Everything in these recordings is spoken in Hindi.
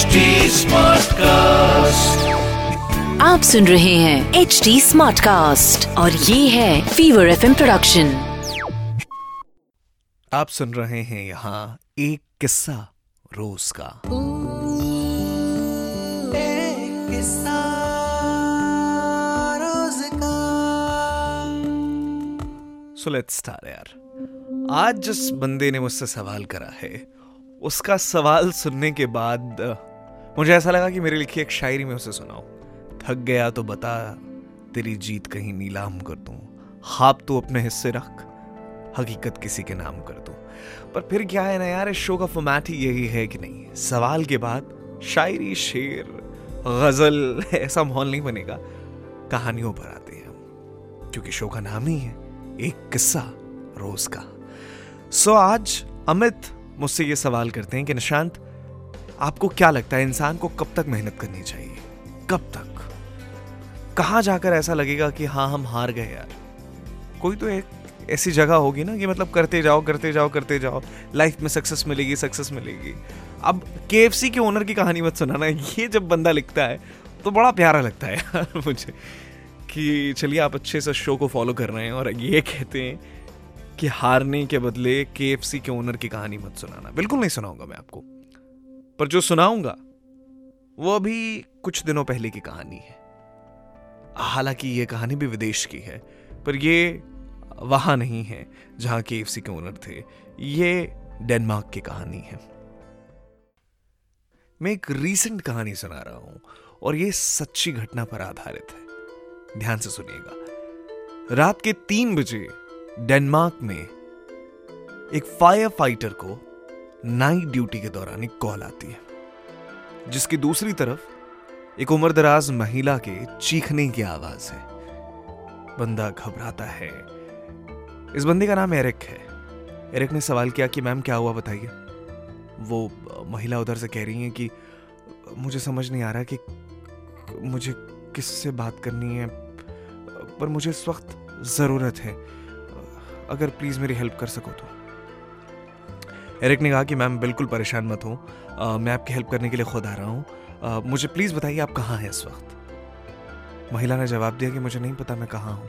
HD Smartcast. आप सुन रहे हैं एच डी स्मार्ट कास्ट और ये है फीवर एफ़ प्रोडक्शन आप सुन रहे हैं यहाँ एक किस्सा रोज का। सो लेट्स स्टार्ट यार। आज जिस बंदे ने मुझसे सवाल करा है उसका सवाल सुनने के बाद मुझे ऐसा लगा कि मेरी लिखी एक शायरी में उसे सुनाऊं। थक गया तो बता, तेरी जीत कहीं नीलाम कर दूँ। हाप तू अपने हिस्से रख, हकीकत किसी के नाम कर दूँ। पर फिर क्या है ना यार, इस शो का फॉर्मेट ही यही है कि नहीं। सवाल के बाद शायरी, शेर, गज़ल, ऐसा माहौल नहीं बनेगा। कहानियों पर आते हैं हम, क्योंकि शो का नाम ही है, एक किस्सा रोज का। सो आज अमित मुझसे ये सवाल करते हैं कि निशांत आपको क्या लगता है इंसान को कब तक मेहनत करनी चाहिए? कब तक? कहाँ जाकर ऐसा लगेगा कि हाँ हम हार गए यार? कोई तो एक ऐसी जगह होगी ना कि मतलब करते जाओ करते जाओ करते जाओ। लाइफ में सक्सेस मिलेगी सक्सेस मिलेगी। अब के के ओनर की कहानी मत सुनाना। ये जब बंदा लिखता है तो बड़ा प्यारा लगता है यार मुझे कि चलिए आप अच्छे से शो को फॉलो कर रहे हैं और ये कहते हैं कि हारने के बदले के के ओनर की कहानी मत सुनाना। बिल्कुल नहीं सुनाऊँगा मैं आपको। पर जो सुनाऊँगा, वो अभी कुछ दिनों पहले की कहानी है। हालाँकि ये कहानी भी विदेश की है, पर ये वहाँ नहीं है, जहाँ के एफ़ के ओनर थे। ये डेनमार्क की कहानी है। मैं एक रीसेंट कहानी सुना रहा हूँ, और ये सच्ची घटना पर आधारित है। ध्यान से सुनिएगा। रात के तीन बजे डेनमार्क में एक फायर फाइटर को नाइट ड्यूटी के दौरान एक कॉल आती है, जिसकी दूसरी तरफ़ एक उम्रदराज महिला के चीखने की आवाज़ है। बंदा घबराता है। इस बंदे का नाम एरिक है। एरिक ने सवाल किया कि, मैम, क्या हुआ बताइए? वो महिला उधर से कह रही है कि, मुझे समझ नहीं आ रहा कि मुझे किससे बात करनी है, पर मुझे इस वक्त ज़रूरत है। अगर प्लीज़ मेरी हेल्प कर सको तो। एरिक ने कहा कि, मैम, बिल्कुल परेशान मत हो। मैं आपकी हेल्प करने के लिए खुद आ रहा हूँ। मुझे प्लीज़ बताइए आप कहाँ हैं इस वक्त? महिला ने जवाब दिया कि, मुझे नहीं पता मैं कहाँ हूँ।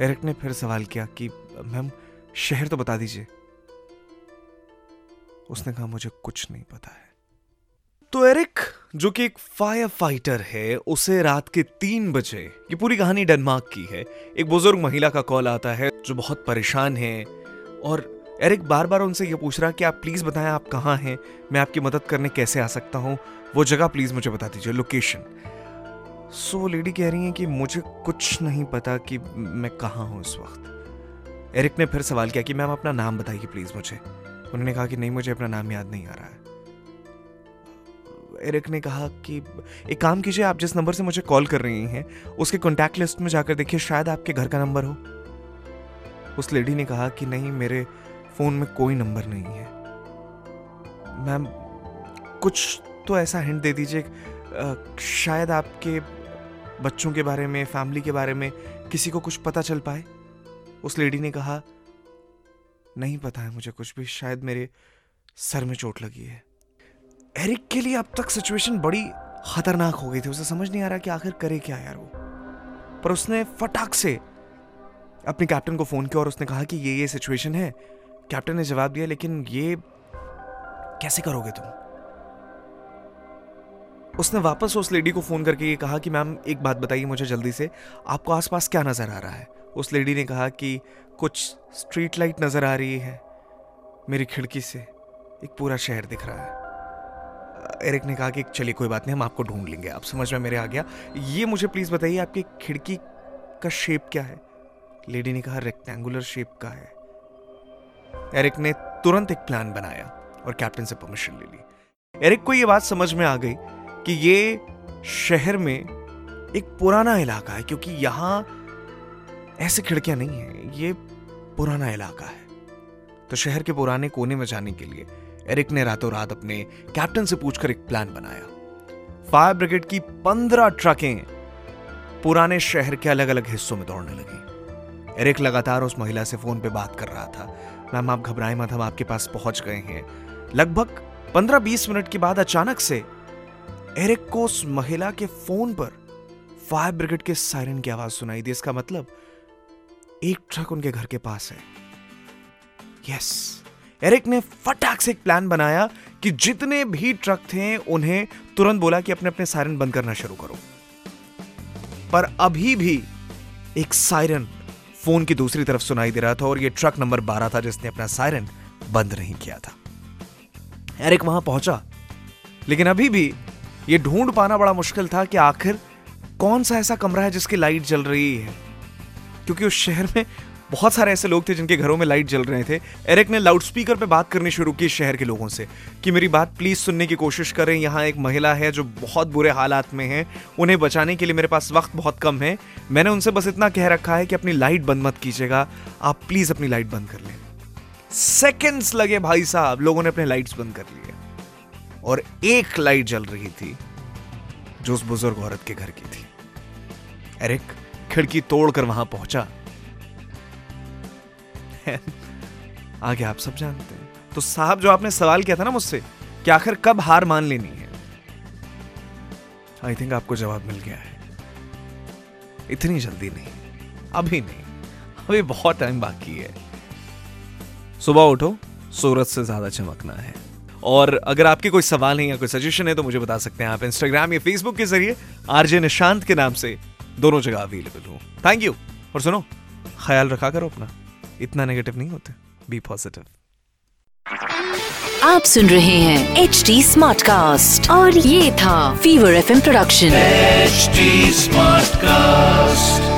एरिक ने फिर सवाल किया कि, मैम, शहर तो बता दीजिए। उसने कहा, मुझे कुछ नहीं पता है। तो एरिक जो कि एक फायर फाइटर है, उसे रात के तीन बजे, ये पूरी कहानी डेनमार्क की है। एक बुज़ुर्ग महिला का कॉल आता है, जो बहुत परेशान है और एरिक बार बार उनसे ये पूछ रहा कि आप प्लीज़ बताएँ आप कहाँ हैं? मैं आपकी मदद करने कैसे आ सकता हूँ? वो जगह प्लीज़ मुझे बता दीजिए लोकेशन सो वो लेडी कह रही है कि मुझे कुछ नहीं पता कि मैं कहाँ हूँ इस वक्त. एरिक ने फिर सवाल किया कि मैम, अपना नाम बताइए प्लीज़ मुझे. उन्होंने कहा कि नहीं, मुझे अपना नाम याद नहीं आ रहा है. एरिक ने कहा कि एक काम कीजिए, आप जिस नंबर से मुझे कॉल कर रही हैं, उसके कॉन्टैक्ट लिस्ट में जाकर देखिए, शायद आपके घर का नंबर हो. उस लेडी ने कहा कि नहीं, मेरे फ़ोन में कोई नंबर नहीं है। मैम, कुछ तो ऐसा हिंट दे दीजिए शायद आपके बच्चों के बारे में, फैमिली के बारे में किसी को कुछ पता चल पाए? उस लेडी ने कहा, नहीं पता है मुझे कुछ भी, शायद मेरे सर में चोट लगी है। एरिक के लिए अब तक सिचुएशन बड़ी खतरनाक हो गई थी। उसे समझ नहीं आ रहा कि आखिर करे क्या यार वो। पर उसने फटाक से अपने कैप्टन को फ़ोन किया और उसने कहा कि ये ये सिचुएशन है कैप्टन ने जवाब दिया, लेकिन ये कैसे करोगे तुम? उसने वापस उस लेडी को फ़ोन करके ये कहा कि, मैम, एक बात बताइए मुझे जल्दी से। आपको आसपास क्या नज़र आ रहा है? उस लेडी ने कहा कि, कुछ स्ट्रीट लाइट नज़र आ रही है मेरी खिड़की से। एक पूरा शहर दिख रहा है। एरिक ने कहा कि, चलिए, कोई बात नहीं, हम आपको ढूंढ लेंगे। आप समझ में मेरे आ गया। ये मुझे प्लीज़ बताइए, आपकी खिड़की का शेप क्या है? लेडी ने कहा, रेक्टेंगुलर शेप का है। एरिक ने तुरंत एक प्लान बनाया और कैप्टन से परमिशन ले ली। एरिक को ये बात समझ में आ गई कि ये शहर में एक पुराना इलाका है, क्योंकि यहाँ ऐसे खिड़कियाँ नहीं है, ये पुराना इलाका है। तो शहर के पुराने कोने में जाने के लिए एरिक ने रातों रात अपने कैप्टन से पूछकर एक प्लान बनाया। फायर ब्रिगेड की पंद्रह ट्रकें पुराने शहर के अलग अलग हिस्सों में दौड़ने लगी। एरिक लगातार उस महिला से फ़ोन पे बात कर रहा था। मैम आप घबराए मत, हम आपके पास पहुँच गए हैं। लगभग 15-20 मिनट के बाद अचानक से एरिक को उस महिला के फ़ोन पर फायर ब्रिगेड के सायरन की आवाज़ सुनाई दी। इसका मतलब एक ट्रक उनके घर के पास है। यस, एरिक ने फटाक से एक प्लान बनाया कि जितने भी ट्रक थे, उन्हें तुरंत बोला कि अपने अपने सायरन बंद करना शुरू करो। पर अभी भी एक सायरन फ़ोन की दूसरी तरफ़ सुनाई दे रहा था और यह ट्रक नंबर 12 था जिसने अपना सायरन बंद नहीं किया था। एरिक वहाँ पहुँचा। लेकिन अभी भी यह ढूंढ पाना बड़ा मुश्किल था कि आखिर कौन सा ऐसा कमरा है जिसकी लाइट जल रही है। क्योंकि उस शहर में बहुत सारे ऐसे लोग थे जिनके घरों में लाइट जल रहे थे। एरिक ने लाउडस्पीकर पे बात करनी शुरू की शहर के लोगों से कि मेरी बात प्लीज़ सुनने की कोशिश करें, यहाँ एक महिला है जो बहुत बुरे हालात में है, उन्हें बचाने के लिए मेरे पास वक्त बहुत कम है। मैंने उनसे बस इतना कह रखा है कि अपनी लाइट बंद मत कीजिएगा, आप प्लीज़ अपनी लाइट बंद कर लें। सेकेंड्स लगे भाई साहब, लोगों ने अपने लाइट्स बंद कर लिए। और एक लाइट जल रही थी जो उस बुज़ुर्ग औरत के घर की थी। एरिक खिड़की तोड़कर वहाँ पहुँचा। आगे आप सब जानते हैं। तो साहब, जो आपने सवाल किया था ना मुझसे, कि आखिर कब हार मान लेनी है? आई थिंक आपको जवाब मिल गया है। इतनी जल्दी नहीं। अभी नहीं। अभी बहुत टाइम बाकी है। सुबह उठो, सूरज से ज़्यादा चमकना है। और अगर आपके कोई सवाल है या कोई सजेशन है तो मुझे बता सकते हैं आप इंस्टाग्राम या फेसबुक के ज़रिए। आरजे निशांत के नाम से दोनों जगह अवेलेबल हूँ। थैंक यू और सुनो, ख्याल रखा करो अपना। इतना नेगेटिव नहीं होते। बी पॉजिटिव आप सुन रहे हैं एच डी स्मार्ट कास्ट और ये था fever FM production HD smart Smartcast.